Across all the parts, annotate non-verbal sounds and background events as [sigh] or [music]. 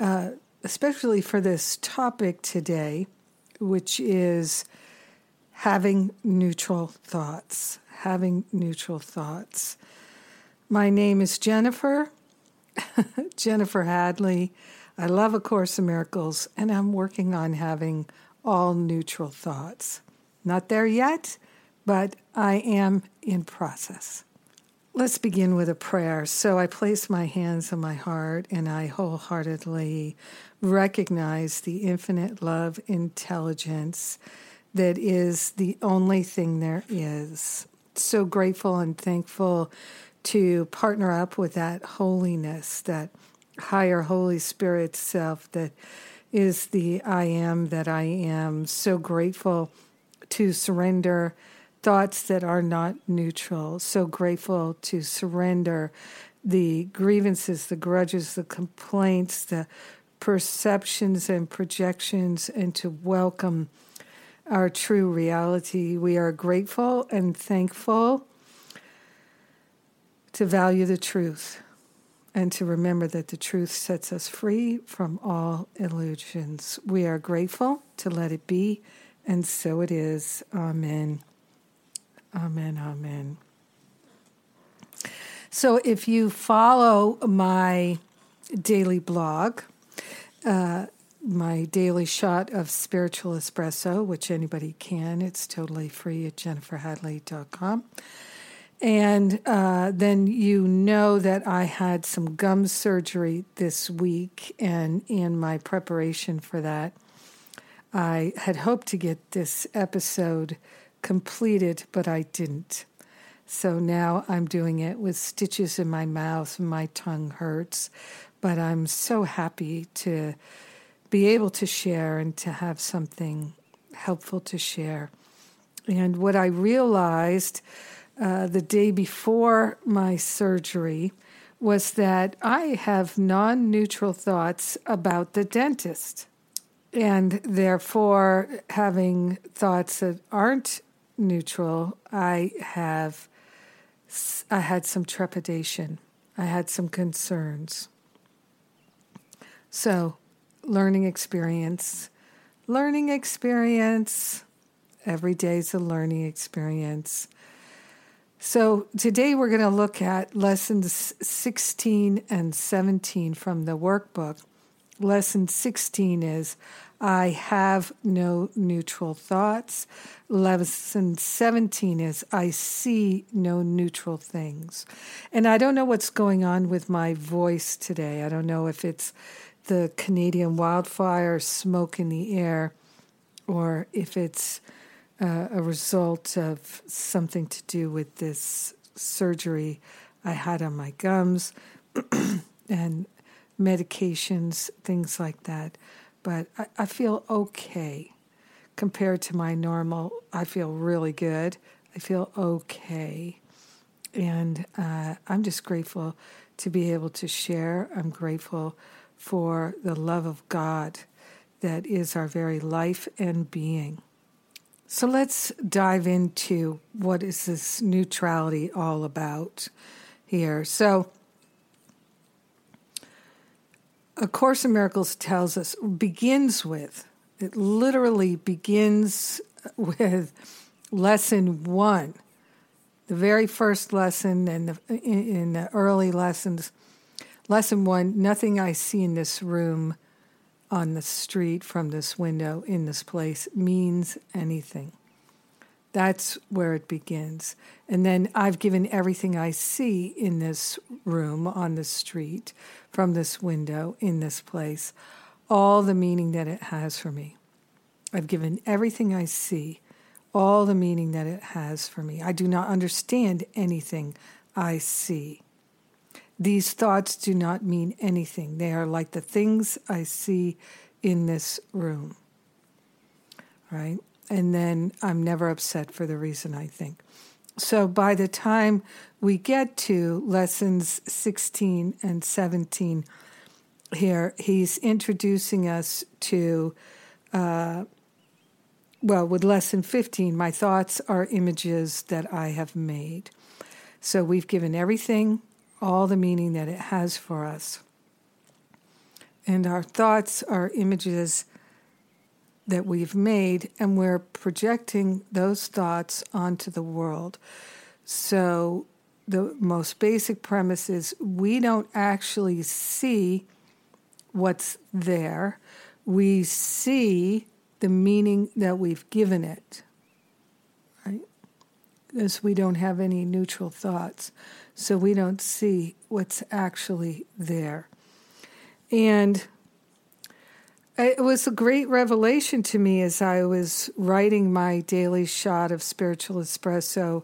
uh, especially for this topic today, which is having neutral thoughts. Having neutral thoughts. My name is Jennifer, [laughs] Jennifer Hadley. I love A Course in Miracles, and I'm working on having all neutral thoughts. Not there yet, but I am in process. Let's begin with a prayer. So I place my hands on my heart and I wholeheartedly recognize the infinite love intelligence that is the only thing there is. So grateful and thankful to partner up with that holiness, that higher Holy Spirit self that is the I am that I am. So grateful to surrender thoughts that are not neutral. So grateful to surrender the grievances, the grudges, the complaints, the perceptions and projections, and to welcome our true reality. We are grateful and thankful to value the truth and to remember that the truth sets us free from all illusions. We are grateful to let it be and so it is. Amen. Amen. Amen. So if you follow my daily blog, uh, my daily shot of spiritual espresso, which anybody can, it's totally free at jenniferhadley.com. And uh, then you know that I had some gum surgery this week, and in my preparation for that, I had hoped to get this episode completed, but I didn't. So now I'm doing it with stitches in my mouth and my tongue hurts. But I'm so happy to be able to share and to have something helpful to share. And what I realized uh, the day before my surgery was that I have non neutral thoughts about the dentist and therefore having thoughts that aren't neutral. I have i had some trepidation. I had some concerns. So learning experience. Learning experience. Every day is a learning experience. So today we're going to look at lessons 16 and 17 from the workbook. Lesson 16 is I have no neutral thoughts. Lesson 17 is I see no neutral things. And I don't know what's going on with my voice today. I don't know if it's the Canadian wildfire smoke in the air or if it's uh, a result of something to do with this surgery I had on my gums. [clears throat] and medications, things like that. But I, I feel okay compared to my normal. I feel really good. I feel okay. And uh, I'm just grateful to be able to share. I'm grateful for the love of God that is our very life and being. So let's dive into what is this neutrality all about here. So a Course in Miracles tells us, begins with, it literally begins with lesson one, the very first lesson and in, in the early lessons. Lesson one nothing I see in this room, on the street, from this window, in this place means anything. That's where it begins. And then I've given everything I see in this room, on the street, from this window, in this place, all the meaning that it has for me. I've given everything I see all the meaning that it has for me. I do not understand anything I see. These thoughts do not mean anything. They are like the things I see in this room. Right? And then I'm never upset for the reason I think. So by the time we get to lessons 16 and 17 here, he's introducing us to, uh, well, with lesson 15, my thoughts are images that I have made. So we've given everything all the meaning that it has for us. And our thoughts are images that we've made, and we're projecting those thoughts onto the world. So, the most basic premise is we don't actually see what's there, we see the meaning that we've given it, right? Because we don't have any neutral thoughts so we don't see what's actually there. And it was a great revelation to me as I was writing my daily shot of spiritual espresso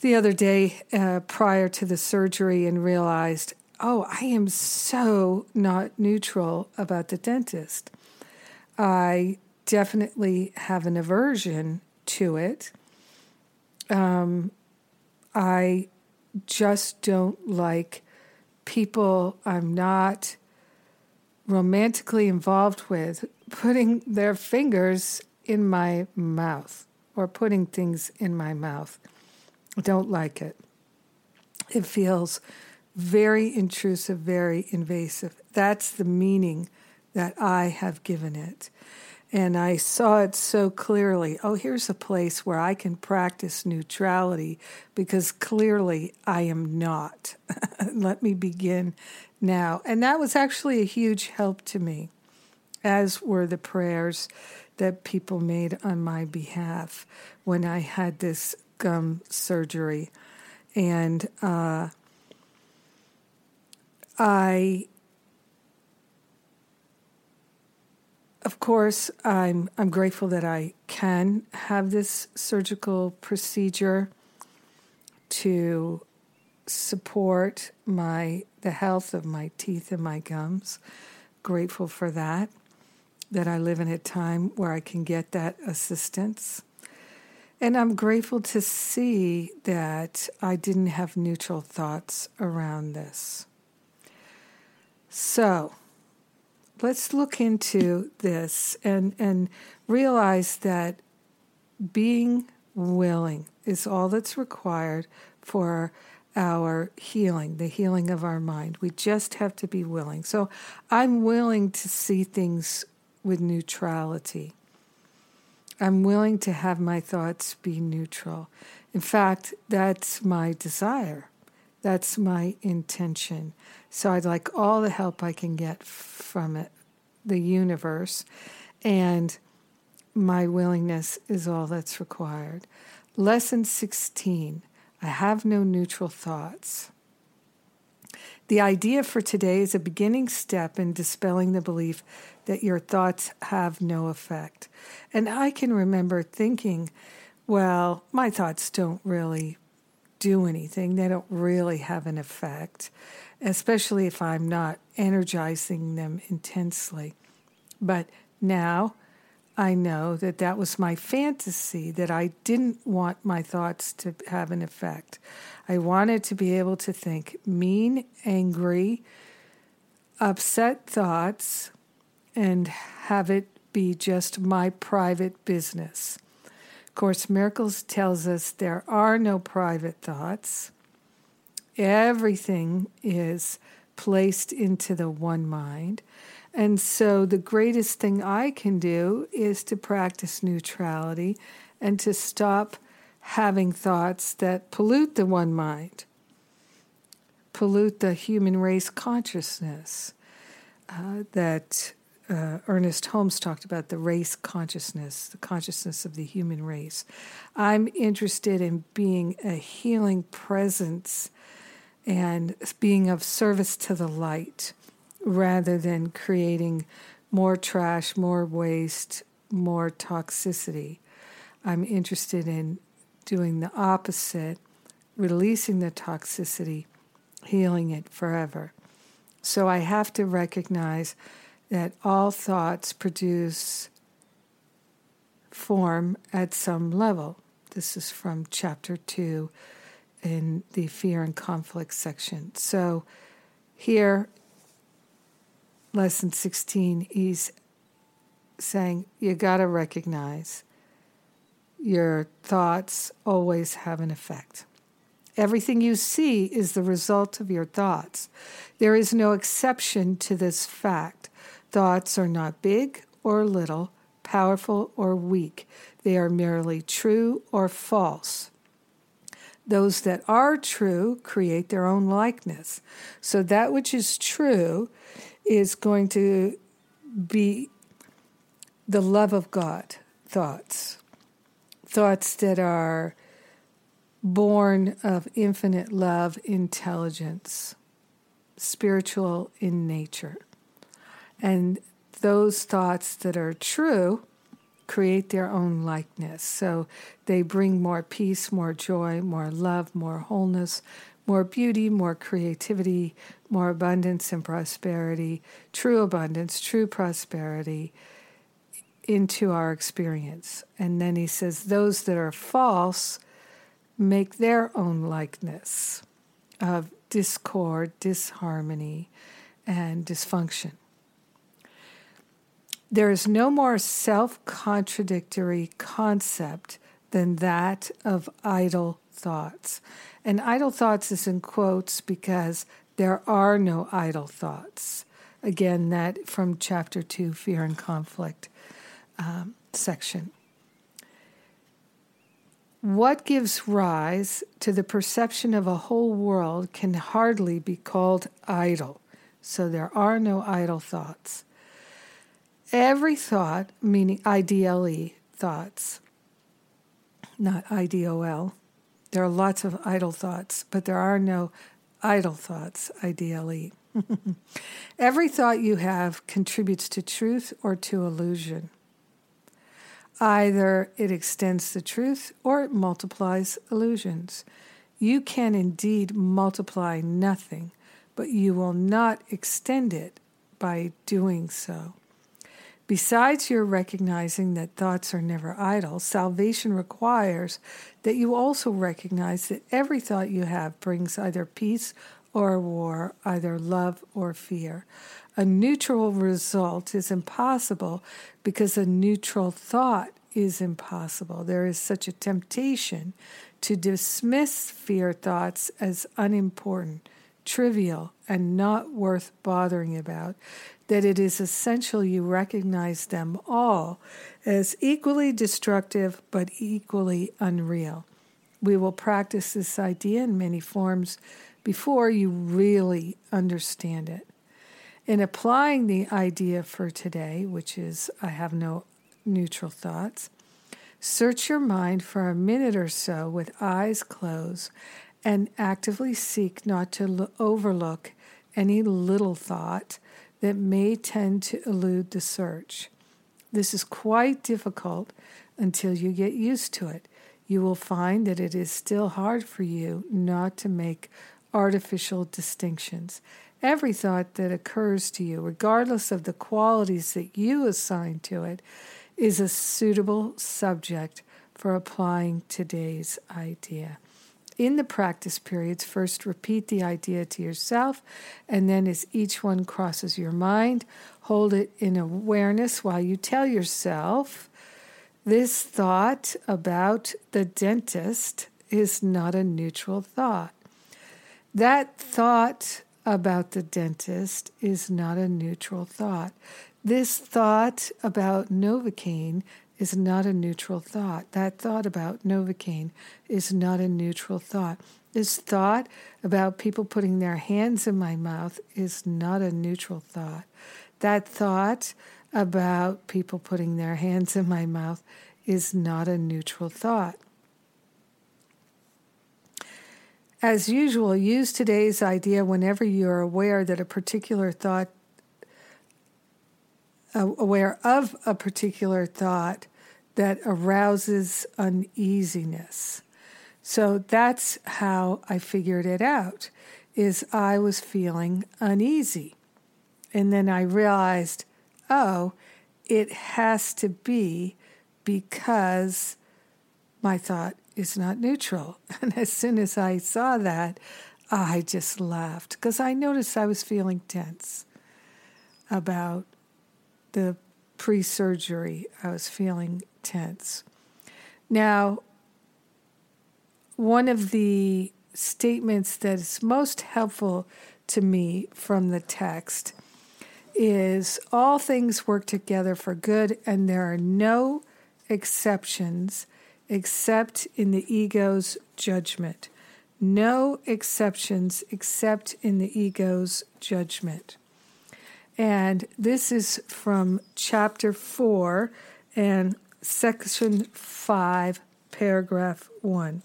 the other day uh, prior to the surgery and realized, oh, I am so not neutral about the dentist. I definitely have an aversion to it. Um, I just don't like people I'm not romantically involved with putting their fingers in my mouth or putting things in my mouth. Don't like it. It feels very intrusive, very invasive. That's the meaning that I have given it. And I saw it so clearly. Oh, here's a place where I can practice neutrality because clearly I am not. [laughs] Let me begin now. And that was actually a huge help to me, as were the prayers that people made on my behalf when I had this gum surgery. And uh, I of course, I'm I'm grateful that I can have this surgical procedure to support my the health of my teeth and my gums. Grateful for that. That I live in a time where I can get that assistance. And I'm grateful to see that I didn't have neutral thoughts around this. So, let's look into this and, and realize that being willing is all that's required for our healing, the healing of our mind. We just have to be willing. So I'm willing to see things with neutrality. I'm willing to have my thoughts be neutral. In fact, that's my desire. That's my intention. So I'd like all the help I can get from it, the universe, and my willingness is all that's required. Lesson 16 I have no neutral thoughts. The idea for today is a beginning step in dispelling the belief that your thoughts have no effect. And I can remember thinking, well, my thoughts don't really do anything, they don't really have an effect especially if I'm not energizing them intensely. But now I know that that was my fantasy, that I didn't want my thoughts to have an effect. I wanted to be able to think mean, angry, upset thoughts and have it be just my private business. Course, Miracles tells us there are no private thoughts. Everything is placed into the one mind. And so the greatest thing I can do is to practice neutrality and to stop having thoughts that pollute the one mind, pollute the human race consciousness. Uh, that uh, Ernest Holmes talked about the race consciousness, the consciousness of the human race. I'm interested in being a healing presence and being of service to the light rather than creating more trash, more waste, more toxicity. I'm interested in doing the opposite, releasing the toxicity healing it forever. So I have to recognize that all thoughts produce form at some level. This is from chapter 2 in the fear and conflict section. So here, lesson 16, he's saying you got to recognize your thoughts always have an effect. Everything you see is the result of your thoughts. There is no exception to this fact. Thoughts are not big or little, powerful or weak. They are merely true or false. Those that are true create their own likeness. So that which is true is going to be the love of God thoughts. Thoughts that are born of infinite love, intelligence, spiritual in nature. And those thoughts that are true create their own likeness. So they bring more peace, more joy, more love, more wholeness, more beauty, more creativity, more abundance and prosperity, true abundance, true prosperity into our experience. And then he says, those that are false make their own likeness of discord, disharmony, and dysfunction. There is no more self contradictory concept than that of idle thoughts. And idle thoughts is in quotes because there are no idle thoughts. Again, that from chapter 2, Fear and Conflict um, section. What gives rise to the perception of a whole world can hardly be called idle. So there are no idle thoughts. Every thought, meaning IDLE thoughts, not IDOL. There are lots of idle thoughts, but there are no idle thoughts, IDLE. [laughs] Every thought you have contributes to truth or to illusion. Either it extends the truth or it multiplies illusions. You can indeed multiply nothing, but you will not extend it by doing so. Besides your recognizing that thoughts are never idle, salvation requires that you also recognize that every thought you have brings either peace or war, either love or fear. A neutral result is impossible because a neutral thought is impossible. There is such a temptation to dismiss fear thoughts as unimportant, trivial, and not worth bothering about that it is essential you recognize them all as equally destructive but equally unreal. We will practice this idea in many forms before you really understand it. In applying the idea for today, which is I have no neutral thoughts, search your mind for a minute or so with eyes closed and actively seek not to overlook any little thought that may tend to elude the search. This is quite difficult until you get used to it. You will find that it is still hard for you not to make artificial distinctions. Every thought that occurs to you, regardless of the qualities that you assign to it, is a suitable subject for applying today's idea. In the practice periods, first repeat the idea to yourself, and then as each one crosses your mind, hold it in awareness while you tell yourself this thought about the dentist is not a neutral thought. That thought about the dentist is not a neutral thought. This thought about Novocaine is not a neutral thought. That thought about Novocaine is not a neutral thought. This thought about people putting their hands in my mouth is not a neutral thought. That thought about people putting their hands in my mouth is not a neutral thought. As usual, use today's idea whenever you're aware that a particular thought, aware of a particular thought that arouses uneasiness. So that's how I figured it out. is I was feeling uneasy. And then I realized, oh, it has to be because my thought is not neutral. [laughs] And as soon as I saw that, I just laughed because I noticed I was feeling tense about the pre surgery. I was feeling tense. Now, one of the statements that is most helpful to me from the text is all things work together for good, and there are no exceptions except in the ego's judgment. No exceptions except in the ego's judgment. And this is from chapter 4 and section 5, paragraph 1.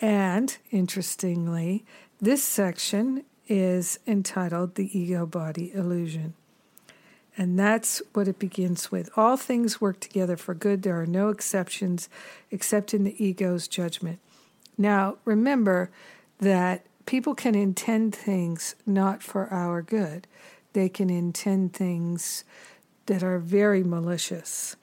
And interestingly, this section is entitled The Ego Body Illusion. And that's what it begins with. All things work together for good. There are no exceptions except in the ego's judgment. Now, remember that people can intend things not for our good, they can intend things that are very malicious.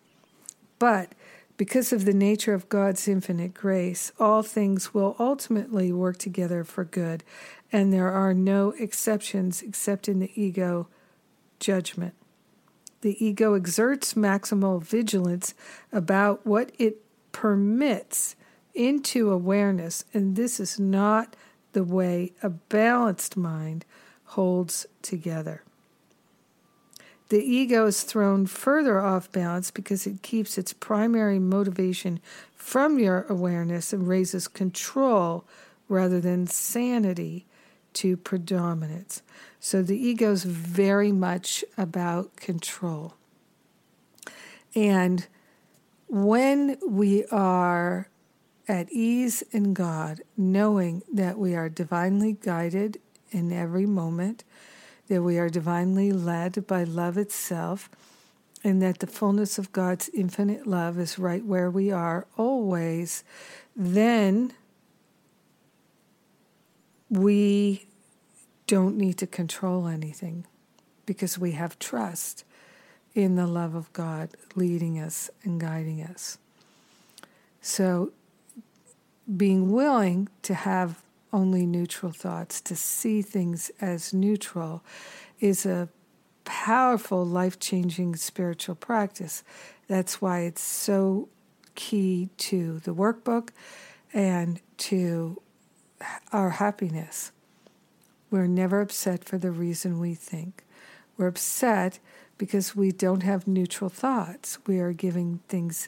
But because of the nature of God's infinite grace, all things will ultimately work together for good, and there are no exceptions except in the ego judgment. The ego exerts maximal vigilance about what it permits into awareness, and this is not the way a balanced mind holds together. The ego is thrown further off balance because it keeps its primary motivation from your awareness and raises control rather than sanity to predominance. So the ego is very much about control. And when we are at ease in God, knowing that we are divinely guided in every moment, that we are divinely led by love itself, and that the fullness of God's infinite love is right where we are always, then we don't need to control anything because we have trust in the love of God leading us and guiding us. So, being willing to have only neutral thoughts, to see things as neutral, is a powerful, life changing spiritual practice. That's why it's so key to the workbook and to our happiness. We're never upset for the reason we think. We're upset because we don't have neutral thoughts. We are giving things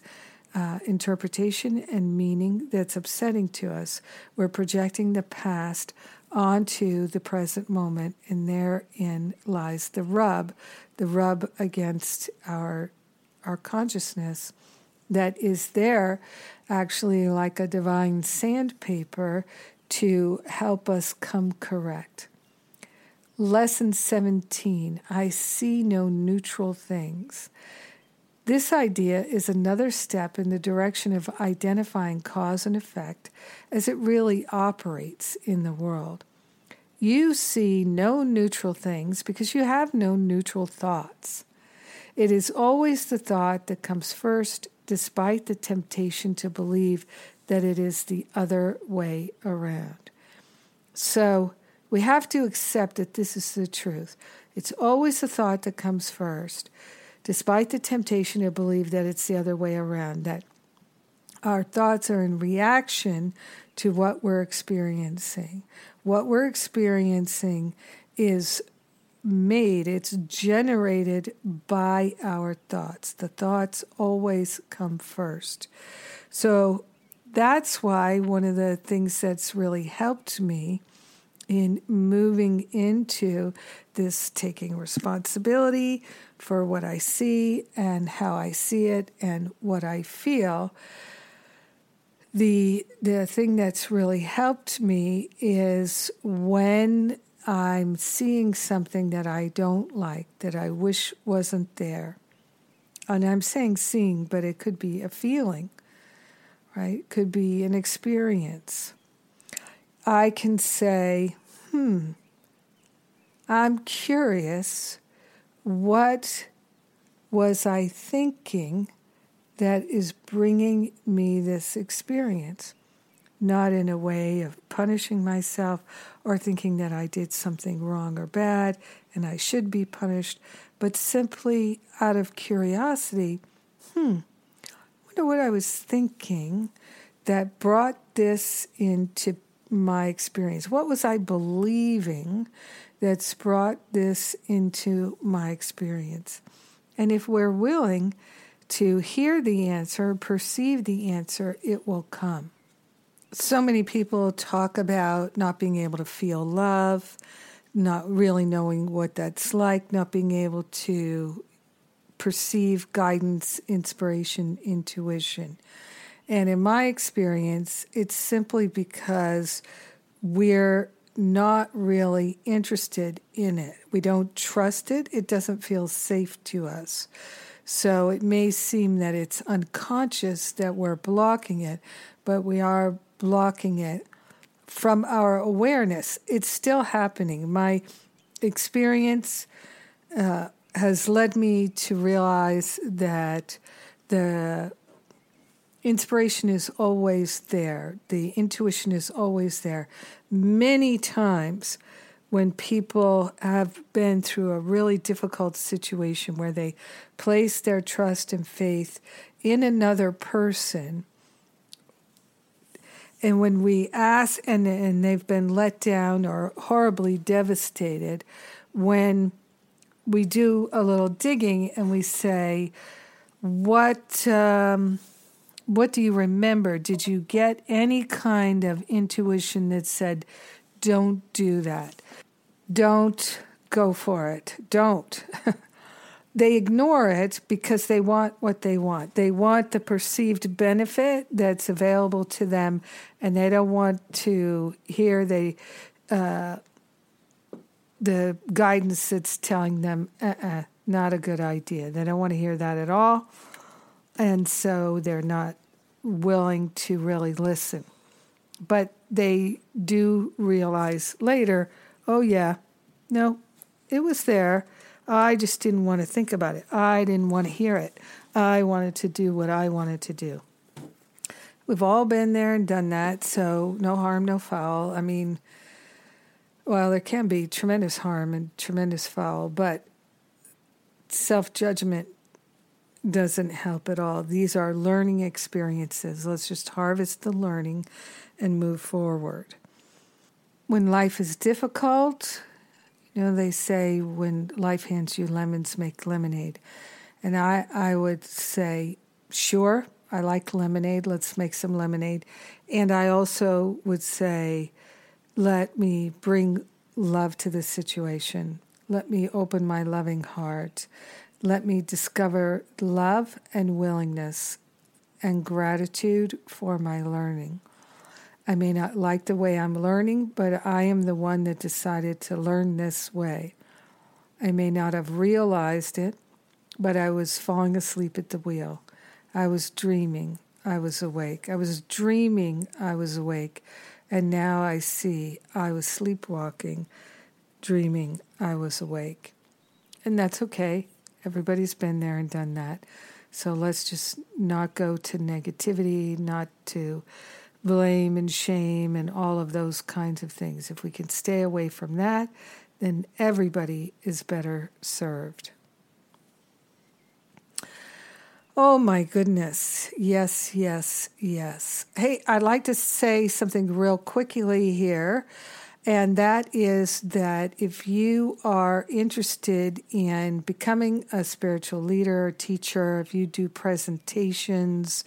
uh, interpretation and meaning that's upsetting to us. We're projecting the past onto the present moment, and therein lies the rub, the rub against our our consciousness that is there actually like a divine sandpaper to help us come correct. Lesson 17 I see no neutral things. This idea is another step in the direction of identifying cause and effect as it really operates in the world. You see no neutral things because you have no neutral thoughts. It is always the thought that comes first, despite the temptation to believe that it is the other way around. So we have to accept that this is the truth. It's always the thought that comes first despite the temptation to believe that it's the other way around, that our thoughts are in reaction to what we're experiencing. What we're experiencing is made, it's generated by our thoughts. The thoughts always come first. So that's why one of the things that's really helped me in moving into this taking responsibility for what I see and how I see it and what I feel. The the thing that's really helped me is when I'm seeing something that I don't like, that I wish wasn't there. And I'm saying seeing, but it could be a feeling, right? Could be an experience. I can say, hmm, I'm curious, what was I thinking that is bringing me this experience? Not in a way of punishing myself or thinking that I did something wrong or bad and I should be punished, but simply out of curiosity, hmm, wonder what I was thinking that brought this into my experience. What was I believing that's brought this into my experience? And if we're willing to hear the answer, perceive the answer, it will come. So many people talk about not being able to feel love, not really knowing what that's like, not being able to perceive guidance, inspiration, intuition. And in my experience, it's simply because we're not really interested in it. We don't trust it. It doesn't feel safe to us. So it may seem that it's unconscious that we're blocking it, but we are blocking it from our awareness. It's still happening. My experience uh, has led me to realize that the inspiration is always there, the intuition is always there. Many times, when people have been through a really difficult situation where they place their trust and faith in another person, and when we ask and, and they've been let down or horribly devastated, when we do a little digging and we say, What. Um, what do you remember? Did you get any kind of intuition that said, don't do that? Don't go for it. Don't. [laughs] they ignore it because they want what they want. They want the perceived benefit that's available to them, and they don't want to hear the uh, the guidance that's telling them, uh-uh, not a good idea. They don't want to hear that at all and so they're not willing to really listen. But they do realize later, oh, yeah, no, it was there. I just didn't want to think about it. I didn't want to hear it. I wanted to do what I wanted to do. We've all been there and done that, so no harm, no foul. I mean, well, there can be tremendous harm and tremendous foul, but self judgment doesn't help at all. These are learning experiences. Let's just harvest the learning and move forward. When life is difficult, you know, they say when life hands you lemons, make lemonade. And I, I would say, sure, I like lemonade. Let's make some lemonade. And I also would say, let me bring love to this situation. Let me open my loving heart. Let me discover love and willingness and gratitude for my learning. I may not like the way I'm learning, but I am the one that decided to learn this way. I may not have realized it, but I was falling asleep at the wheel. I was dreaming. I was awake. I was dreaming. I was awake. And now I see I was sleepwalking, dreaming I was awake. And that's okay. Everybody's been there and done that. So let's just not go to negativity, not to blame and shame and all of those kinds of things. If we can stay away from that, then everybody is better served. Oh my goodness. Yes, yes, yes. Hey, I'd like to say something real quickly here. And that is that if you are interested in becoming a spiritual leader, teacher, if you do presentations,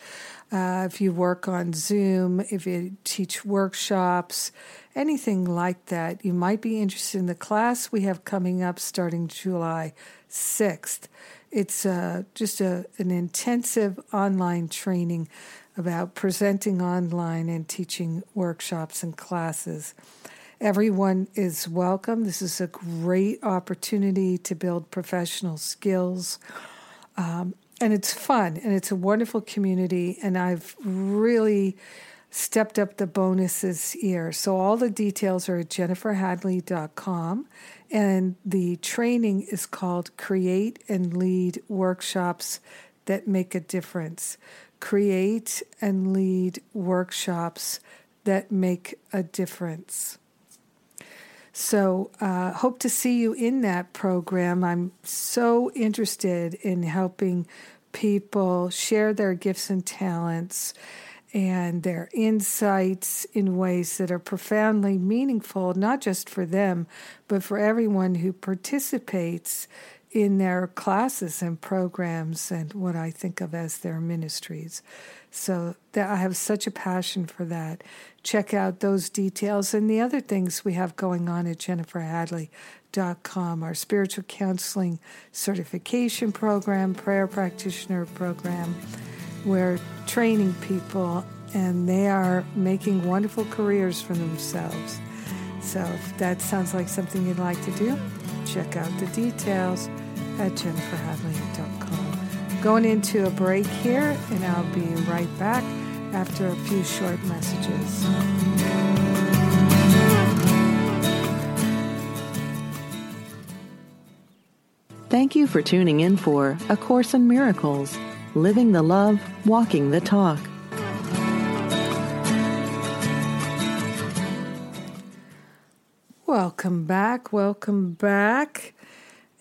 uh, if you work on Zoom, if you teach workshops, anything like that, you might be interested in the class we have coming up starting July 6th. It's uh, just a, an intensive online training about presenting online and teaching workshops and classes. Everyone is welcome. This is a great opportunity to build professional skills. Um, and it's fun and it's a wonderful community. And I've really stepped up the bonuses here. So all the details are at jenniferhadley.com. And the training is called Create and Lead Workshops That Make a Difference. Create and Lead Workshops That Make a Difference. So, uh, hope to see you in that program. I'm so interested in helping people share their gifts and talents and their insights in ways that are profoundly meaningful, not just for them, but for everyone who participates in their classes and programs and what I think of as their ministries. So that I have such a passion for that. Check out those details and the other things we have going on at jenniferhadley.com, our spiritual counseling certification program, prayer practitioner program we're training people and they are making wonderful careers for themselves. So if that sounds like something you'd like to do, check out the details at jenniferhadley.com. Going into a break here, and I'll be right back after a few short messages. Thank you for tuning in for A Course in Miracles living the love, walking the talk. Welcome back. Welcome back.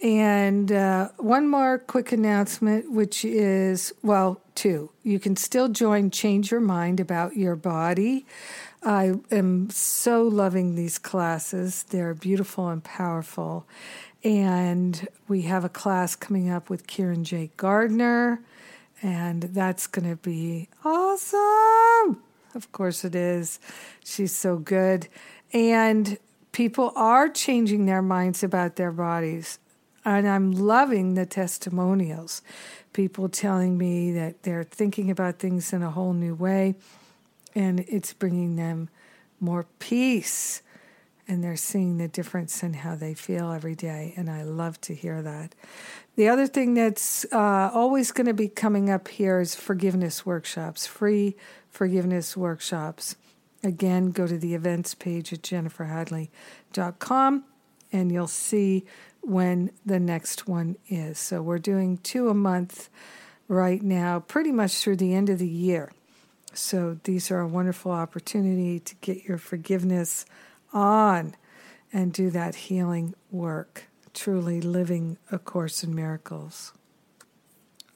And uh, one more quick announcement, which is well, two. You can still join Change Your Mind About Your Body. I am so loving these classes. They're beautiful and powerful. And we have a class coming up with Kieran J. Gardner and that's going to be awesome. Of course, it is. She's so good. And people are changing their minds about their bodies. And I'm loving the testimonials. People telling me that they're thinking about things in a whole new way, and it's bringing them more peace. And they're seeing the difference in how they feel every day. And I love to hear that. The other thing that's uh, always going to be coming up here is forgiveness workshops, free forgiveness workshops. Again, go to the events page at jenniferhadley.com and you'll see when the next one is. So we're doing two a month right now, pretty much through the end of the year. So these are a wonderful opportunity to get your forgiveness on and do that healing work truly living A Course in Miracles.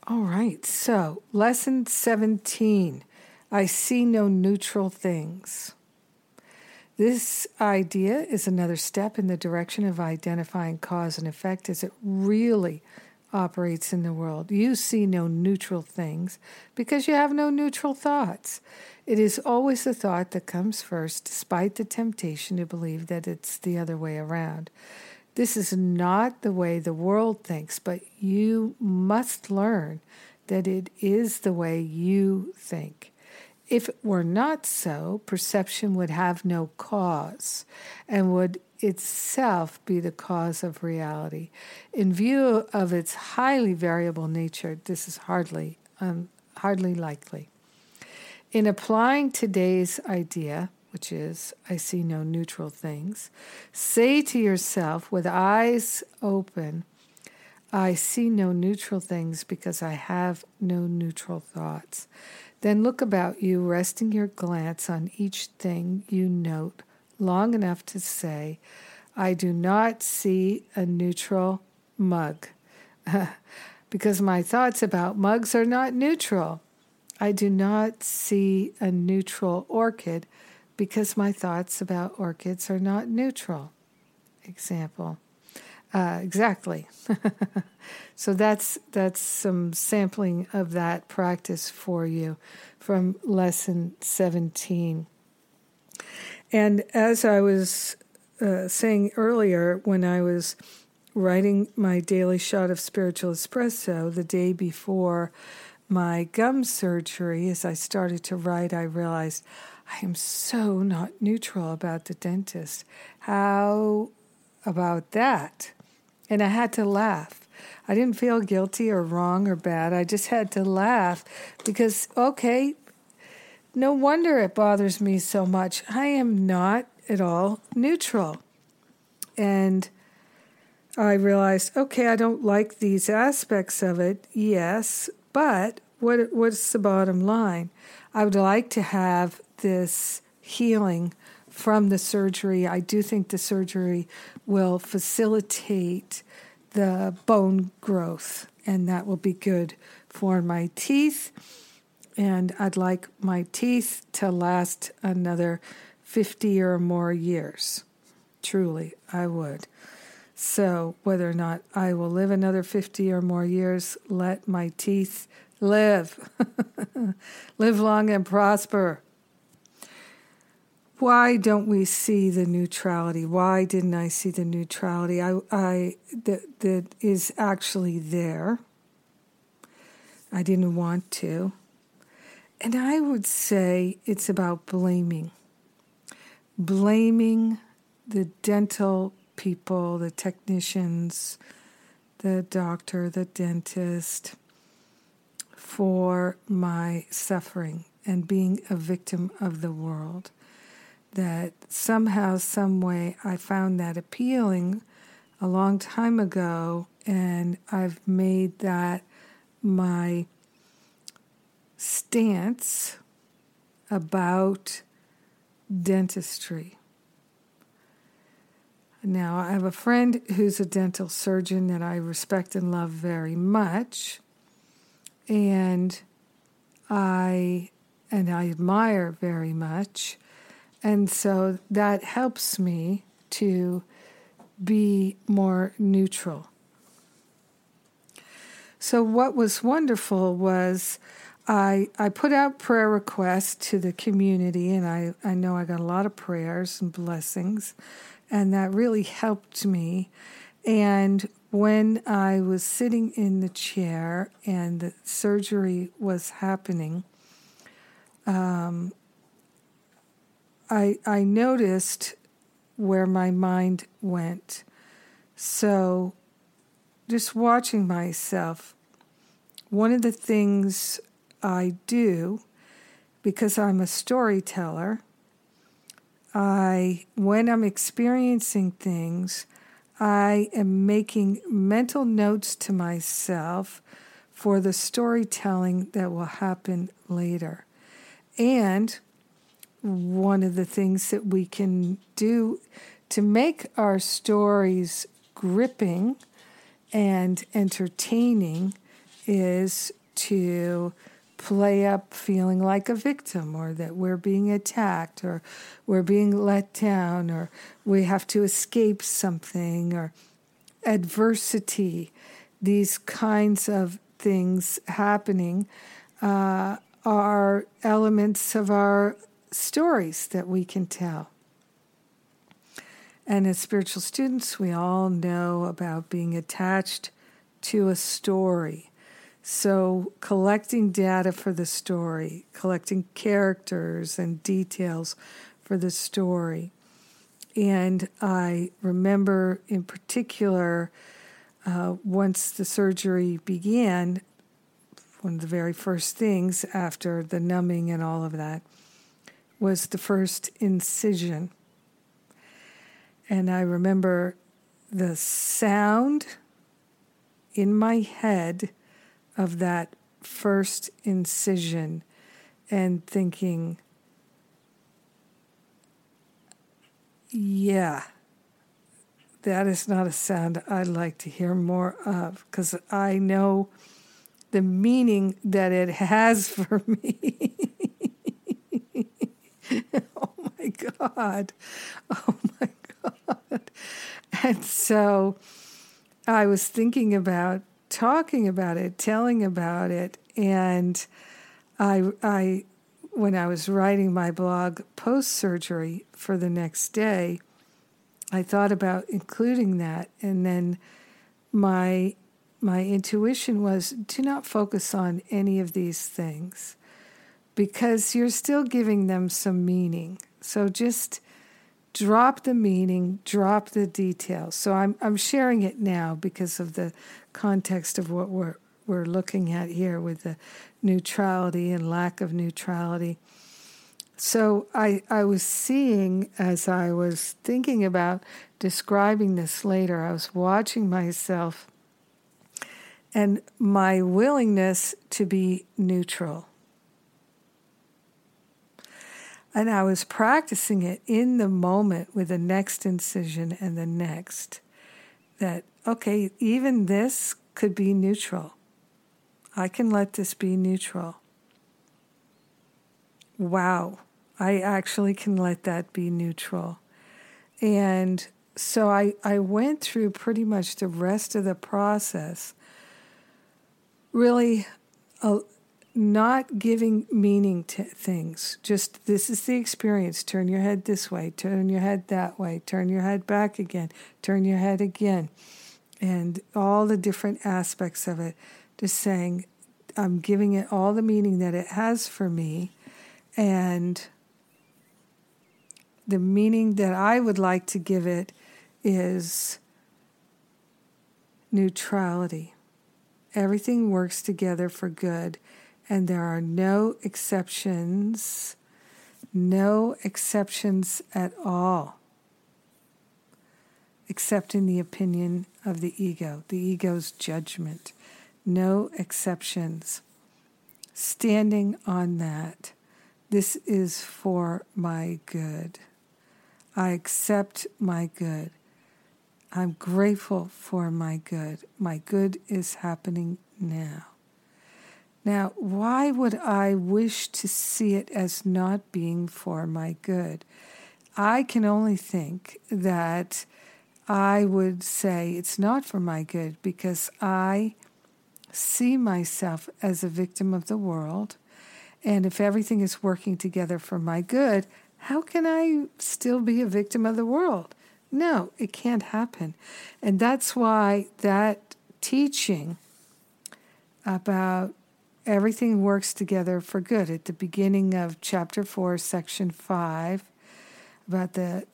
All right, so lesson 17 I see no neutral things. This idea is another step in the direction of identifying cause and effect as it really operates in the world. You see no neutral things because you have no neutral thoughts. It is always the thought that comes first, despite the temptation to believe that it's the other way around. This is not the way the world thinks, but you must learn that it is the way you think. If it were not so, perception would have no cause and would itself be the cause of reality. In view of its highly variable nature, this is hardly um, hardly likely. In applying today's idea, which is, I see no neutral things. Say to yourself with eyes open, I see no neutral things because I have no neutral thoughts. Then look about you, resting your glance on each thing you note long enough to say, I do not see a neutral mug. [laughs] because my thoughts about mugs are not neutral. I do not see a neutral orchid because my thoughts about orchids are not neutral. Example. Uh, exactly. [laughs] so that's that's some sampling of that practice for you from lesson 17. And as I was uh, saying earlier, when I was writing my daily shot of spiritual espresso the day before my gum surgery, as I started to write, I realized I am so not neutral about the dentist. How about that? And I had to laugh. I didn't feel guilty or wrong or bad. I just had to laugh because, okay, no wonder it bothers me so much. I am not at all neutral. And I realized, okay, I don't like these aspects of it, yes, but what what's the bottom line? I would like to have this healing from the surgery. I do think the surgery will facilitate the bone growth, and that will be good for my teeth. And I'd like my teeth to last another 50 or more years. Truly, I would. So, whether or not I will live another 50 or more years, let my teeth live. [laughs] live long and prosper. Why don't we see the neutrality? Why didn't I see the neutrality? I, I that that is actually there. I didn't want to. And I would say it's about blaming. Blaming the dental people, the technicians, the doctor, the dentist, for my suffering and being a victim of the world. That somehow, some way, I found that appealing a long time ago, and I've made that my stance about dentistry. Now, I have a friend who's a dental surgeon that I respect and love very much and I and I admire very much. And so that helps me to be more neutral. So what was wonderful was I I put out prayer requests to the community and I, I know I got a lot of prayers and blessings and that really helped me. And when I was sitting in the chair and the surgery was happening, um, I I noticed where my mind went. So, just watching myself, one of the things I do, because I'm a storyteller, I when I'm experiencing things. I am making mental notes to myself for the storytelling that will happen later. And one of the things that we can do to make our stories gripping and entertaining is to play up feeling like a victim or that we're being attacked or we're being let down or we have to escape something or adversity. These kinds of things happening uh, are elements of our stories that we can tell. And as spiritual students, we all know about being attached to a story so, collecting data for the story, collecting characters and details for the story. And I remember in particular, uh, once the surgery began, one of the very first things after the numbing and all of that was the first incision. And I remember the sound in my head of that first incision and thinking, yeah, that is not a sound I'd like to hear more of because I know the meaning that it has for [laughs] me. [laughs] oh my God. Oh my God. And so I was thinking about talking about it, telling about it, and I, I, when I was writing my blog post surgery for the next day, I thought about including that, and then my my intuition was do not focus on any of these things because you're still giving them some meaning. So just drop the meaning, drop the details. So I'm I'm sharing it now because of the context of what we're we're looking at here with the neutrality and lack of neutrality. So I, I was seeing as I was thinking about describing this later, I was watching myself and my willingness to be neutral. And I was practicing it in the moment with the next incision and the next. That, okay, even this could be neutral. I can let this be neutral. Wow, I actually can let that be neutral. And so I, I went through pretty much the rest of the process really uh, not giving meaning to things. Just this is the experience. Turn your head this way, turn your head that way, turn your head back again, turn your head again, and all the different aspects of it. Just saying, I'm giving it all the meaning that it has for me, and the meaning that I would like to give it is neutrality. Everything works together for good and there are no exceptions, no exceptions at all, except in the opinion of the ego, the ego's judgment. No exceptions. Standing on that, this is for my good. I accept my good. I'm grateful for my good. My good is happening now. Now, why would I wish to see it as not being for my good? I can only think that I would say it's not for my good because I see myself as a victim of the world. And if everything is working together for my good, how can I still be a victim of the world? No, it can't happen. And that's why that teaching about everything works together for good. At the beginning of chapter 4, section 5, about the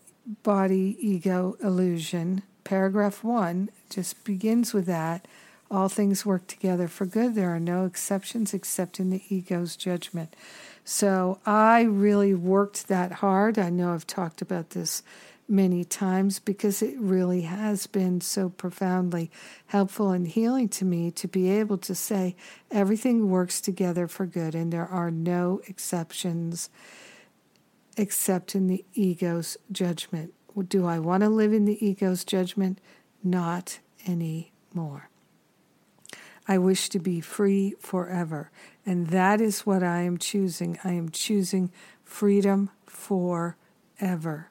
body ego illusion, paragraph 1 just begins with that. All things work together for good. There are no exceptions except in the ego's judgment. So I really worked that hard. I know I've talked about this many times because it really has been so profoundly helpful and healing to me to be able to say everything works together for good and there are no exceptions except in the ego's judgment. Do I want to live in the ego's judgment? Not anymore. I wish to be free forever. And that is what I am choosing. I am choosing freedom forever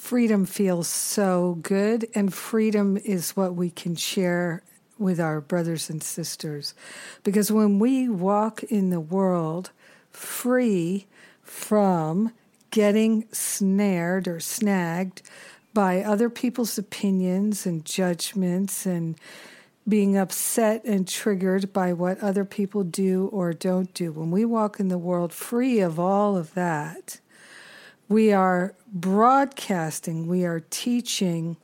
freedom feels so good, and freedom is what we can share with our brothers and sisters. Because when we walk in the world free from getting snared or snagged by other people's opinions and judgments and being upset and triggered by what other people do or don't do. When we walk in the world free of all of that, we are broadcasting, we are teaching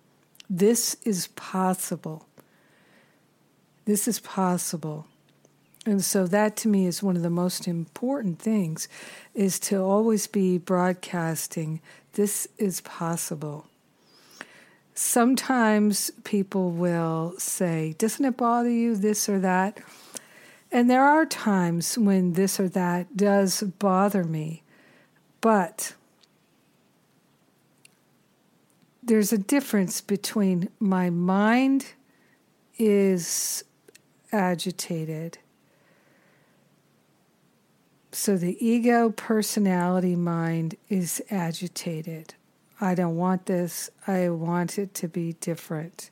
this is possible. This is possible. And so that to me is one of the most important things is to always be broadcasting this is possible. Sometimes people will say, Doesn't it bother you, this or that? And there are times when this or that does bother me. But there's a difference between my mind is agitated. So the ego personality mind is agitated. I don't want this. I want it to be different.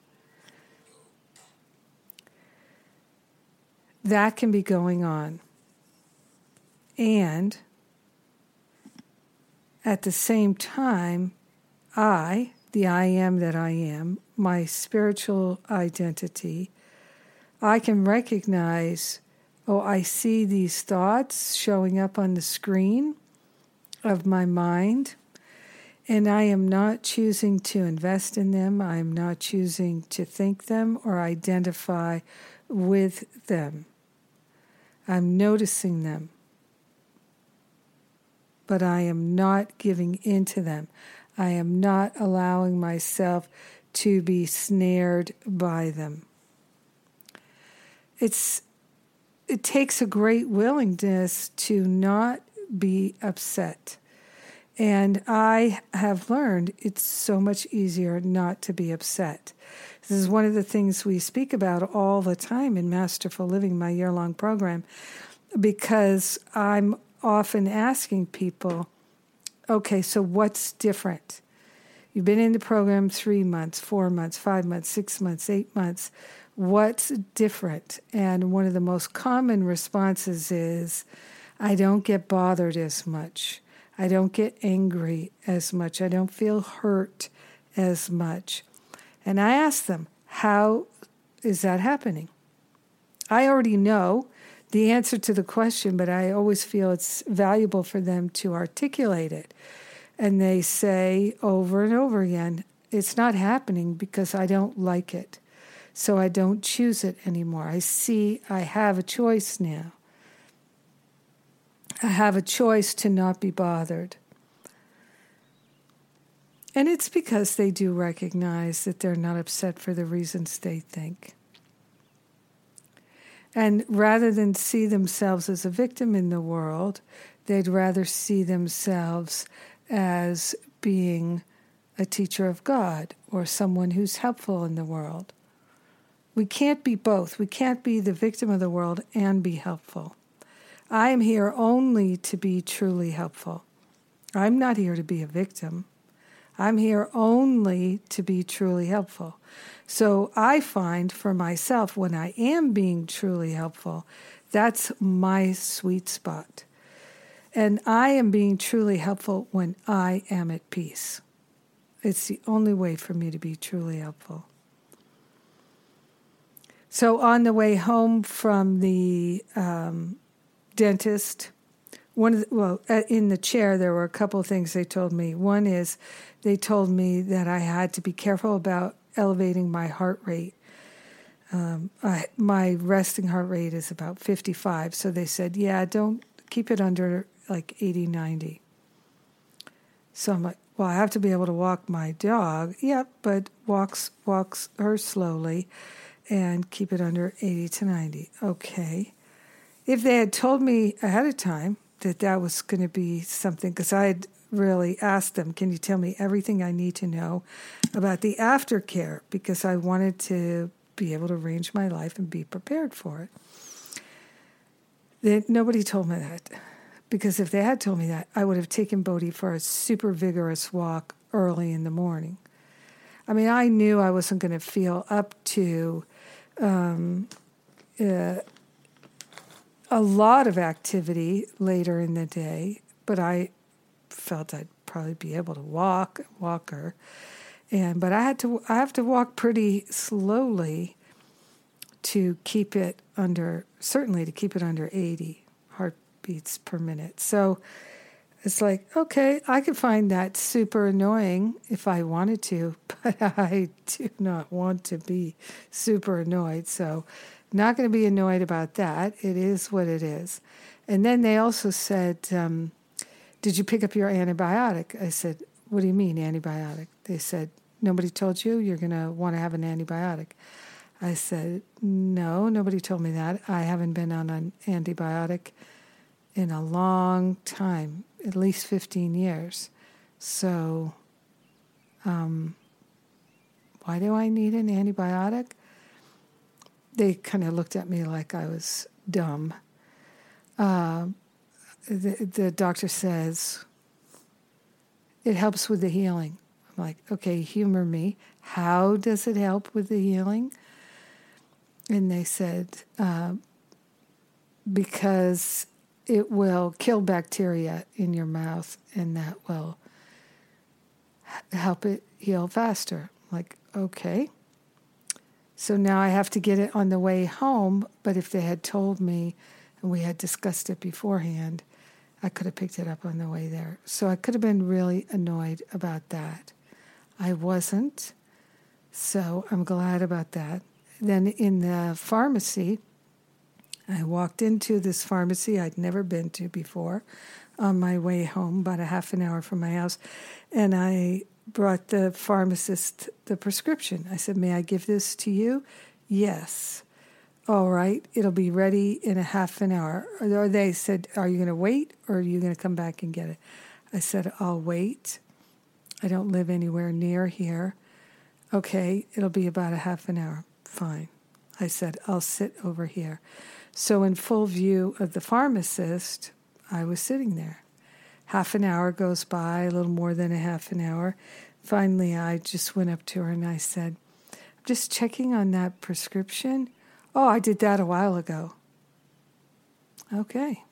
That can be going on. And at the same time, I, the I am that I am, my spiritual identity, I can recognize oh, I see these thoughts showing up on the screen of my mind, and I am not choosing to invest in them. I am not choosing to think them or identify with them. I'm noticing them. but I am not giving into them. I am not allowing myself to be snared by them. It's it takes a great willingness to not be upset. And I have learned it's so much easier not to be upset. This is one of the things we speak about all the time in Masterful Living, my year long program, because I'm often asking people, okay, so what's different? You've been in the program three months, four months, five months, six months, eight months. What's different? And one of the most common responses is, I don't get bothered as much. I don't get angry as much. I don't feel hurt as much. And I ask them, How is that happening? I already know the answer to the question, but I always feel it's valuable for them to articulate it. And they say over and over again, It's not happening because I don't like it. So I don't choose it anymore. I see I have a choice now. I have a choice to not be bothered. And it's because they do recognize that they're not upset for the reasons they think. And rather than see themselves as a victim in the world, they'd rather see themselves as being a teacher of God or someone who's helpful in the world. We can't be both. We can't be the victim of the world and be helpful. I am here only to be truly helpful. I'm not here to be a victim. I'm here only to be truly helpful. So I find for myself when I am being truly helpful, that's my sweet spot. And I am being truly helpful when I am at peace. It's the only way for me to be truly helpful. So on the way home from the um, dentist. One of the, well, in the chair there were a couple of things they told me. One is they told me that I had to be careful about elevating my heart rate. Um, I, my resting heart rate is about 55, so they said, yeah, don't keep it under like 80, 90. So I'm like, well, I have to be able to walk my dog. Yep, but walks walks her slowly and keep it under 80 to 90. Okay if they had told me ahead of time that that was going to be something, because I had really asked them, can you tell me everything I need to know about the aftercare? Because I wanted to be able to arrange my life and be prepared for it. They, nobody told me that. Because if they had told me that, I would have taken Bodhi for a super vigorous walk early in the morning. I mean, I knew I wasn't going to feel up to um, uh, a lot of activity later in the day, but I felt I'd probably be able to walk, walk her. And but I had to I have to walk pretty slowly to keep it under certainly to keep it under 80 heartbeats per minute. So it's like, okay, I could find that super annoying if I wanted to, [laughs] but I do not want to be super annoyed. So not going to be annoyed about that. It is what it is. And then they also said, um, Did you pick up your antibiotic? I said, What do you mean, antibiotic? They said, Nobody told you you're going to want to have an antibiotic. I said, No, nobody told me that. I haven't been on an antibiotic in a long time, at least 15 years. So, um, why do I need an antibiotic? They kind of looked at me like I was dumb. Uh, the, the doctor says, it helps with the healing. I'm like, okay, humor me. How does it help with the healing? And they said, uh, because it will kill bacteria in your mouth and that will help it heal faster. I'm like, okay. So now I have to get it on the way home. But if they had told me and we had discussed it beforehand, I could have picked it up on the way there. So I could have been really annoyed about that. I wasn't. So I'm glad about that. Then in the pharmacy, I walked into this pharmacy I'd never been to before. On my way home, about a half an hour from my house, and I brought the pharmacist the prescription. I said, May I give this to you? Yes. All right, it'll be ready in a half an hour. Or they said, Are you going to wait or are you going to come back and get it? I said, I'll wait. I don't live anywhere near here. Okay, it'll be about a half an hour. Fine. I said, I'll sit over here. So, in full view of the pharmacist, I was sitting there. Half an hour goes by, a little more than a half an hour. Finally, I just went up to her and I said, I'm just checking on that prescription. Oh, I did that a while ago. Okay.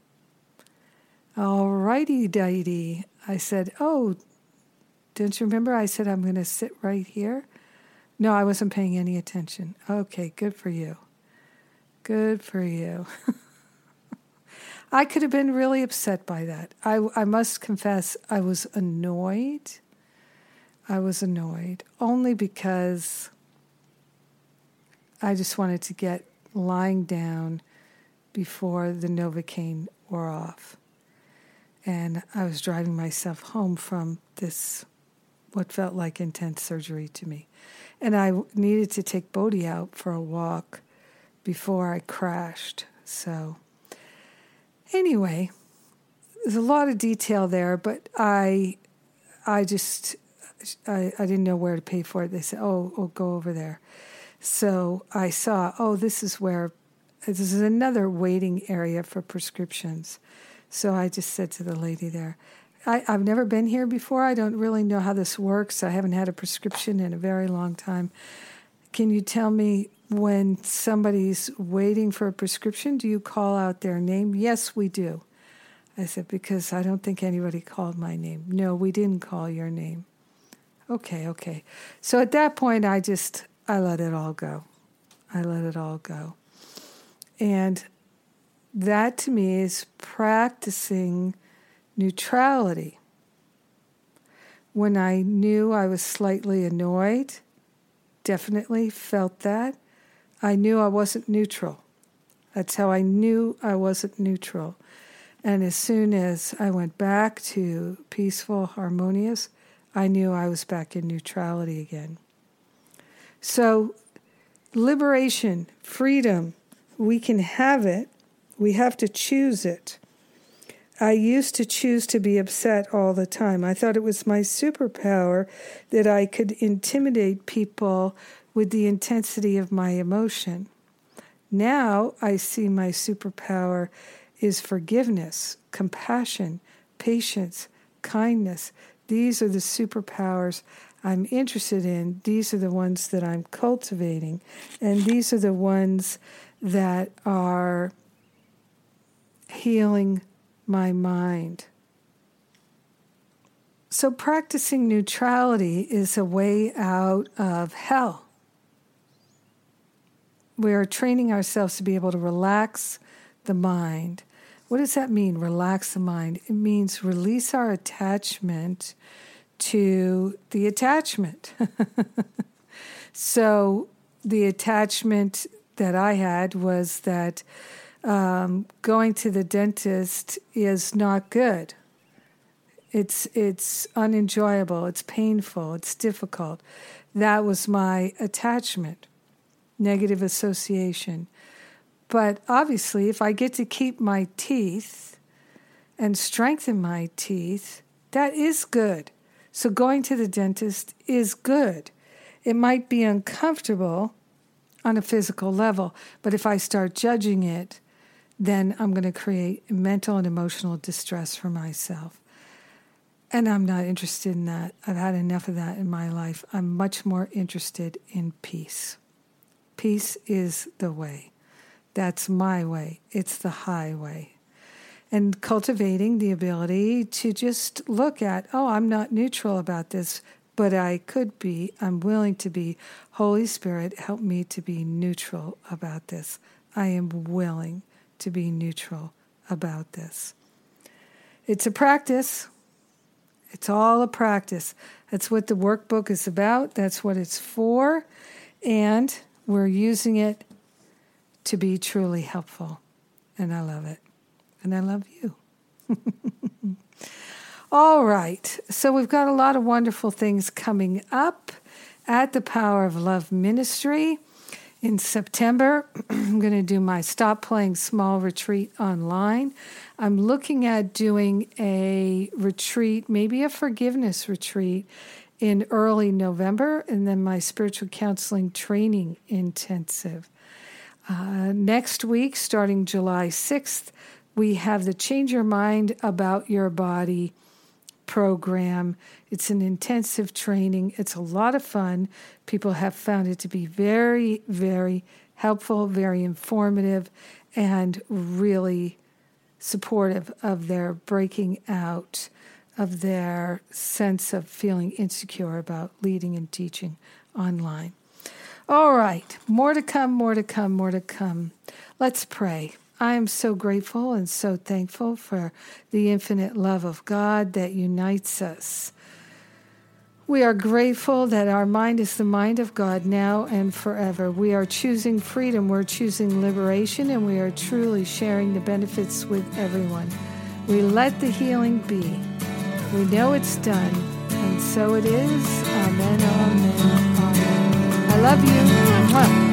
All righty, dighty. I said, Oh, don't you remember? I said, I'm going to sit right here. No, I wasn't paying any attention. Okay, good for you. Good for you. [laughs] I could have been really upset by that. I, I must confess, I was annoyed. I was annoyed only because I just wanted to get lying down before the Novocaine wore off. And I was driving myself home from this, what felt like intense surgery to me. And I needed to take Bodhi out for a walk before I crashed. So Anyway, there's a lot of detail there, but I, I just, I, I didn't know where to pay for it. They said, "Oh, oh, go over there." So I saw, oh, this is where, this is another waiting area for prescriptions. So I just said to the lady there, I, I've never been here before. I don't really know how this works. I haven't had a prescription in a very long time. Can you tell me when somebody's waiting for a prescription, do you call out their name? Yes, we do. I said, because I don't think anybody called my name. No, we didn't call your name. Okay, okay. So at that point, I just, I let it all go. I let it all go. And that to me is practicing neutrality. When I knew I was slightly annoyed, definitely felt that. I knew I wasn't neutral. That's how I knew I wasn't neutral. And as soon as I went back to peaceful, harmonious, I knew I was back in neutrality again. So, liberation, freedom, we can have it. We have to choose it. I used to choose to be upset all the time. I thought it was my superpower that I could intimidate people with the intensity of my emotion. Now I see my superpower is forgiveness, compassion, patience, kindness. These are the superpowers I'm interested in. These are the ones that I'm cultivating. And these are the ones that are healing my mind. So, practicing neutrality is a way out of hell we're training ourselves to be able to relax the mind. What does that mean, relax the mind? It means release our attachment to the attachment. [laughs] so, the attachment that I had was that um, going to the dentist is not good. It's it's unenjoyable. It's painful. It's difficult. That was my attachment negative association. But obviously, if I get to keep my teeth and strengthen my teeth, that is good. So going to the dentist is good. It might be uncomfortable on a physical level, but if I start judging it, then I'm going to create mental and emotional distress for myself. And I'm not interested in that. I've had enough of that in my life. I'm much more interested in peace. Peace is the way. That's my way. It's the highway. And cultivating the ability to just look at, oh, I'm not neutral about this, but I could be. I'm willing to be. Holy Spirit, help me to be neutral about this. I am willing to be neutral about this. It's a practice. It's all a practice. That's what the workbook is about. That's what it's for. And we're using it to be truly helpful. And I love it. And I love you. [laughs] All right. So we've got a lot of wonderful things coming up at the Power of Love Ministry. In September, [clears throat] I'm going to do my Stop Playing Small retreat online. I'm looking at doing a retreat, maybe a forgiveness retreat in early November, and then my spiritual counseling training intensive. Uh, next week, starting July 6th, we have the Change Your Mind About Your Body program. It's an intensive training. It's a lot of fun. People have found it to be very, very helpful, very informative, and really supportive of their breaking out of their sense of feeling insecure about leading and teaching online. All right, more to come, more to come, more to come. Let's pray. I am so grateful and so thankful for the infinite love of God that unites us. We are grateful that our mind is the mind of God now and forever. We are choosing freedom, we're choosing liberation, and we are truly sharing the benefits with everyone. We let the healing be. We know it's done, and so it is. Amen, amen, amen. I love you.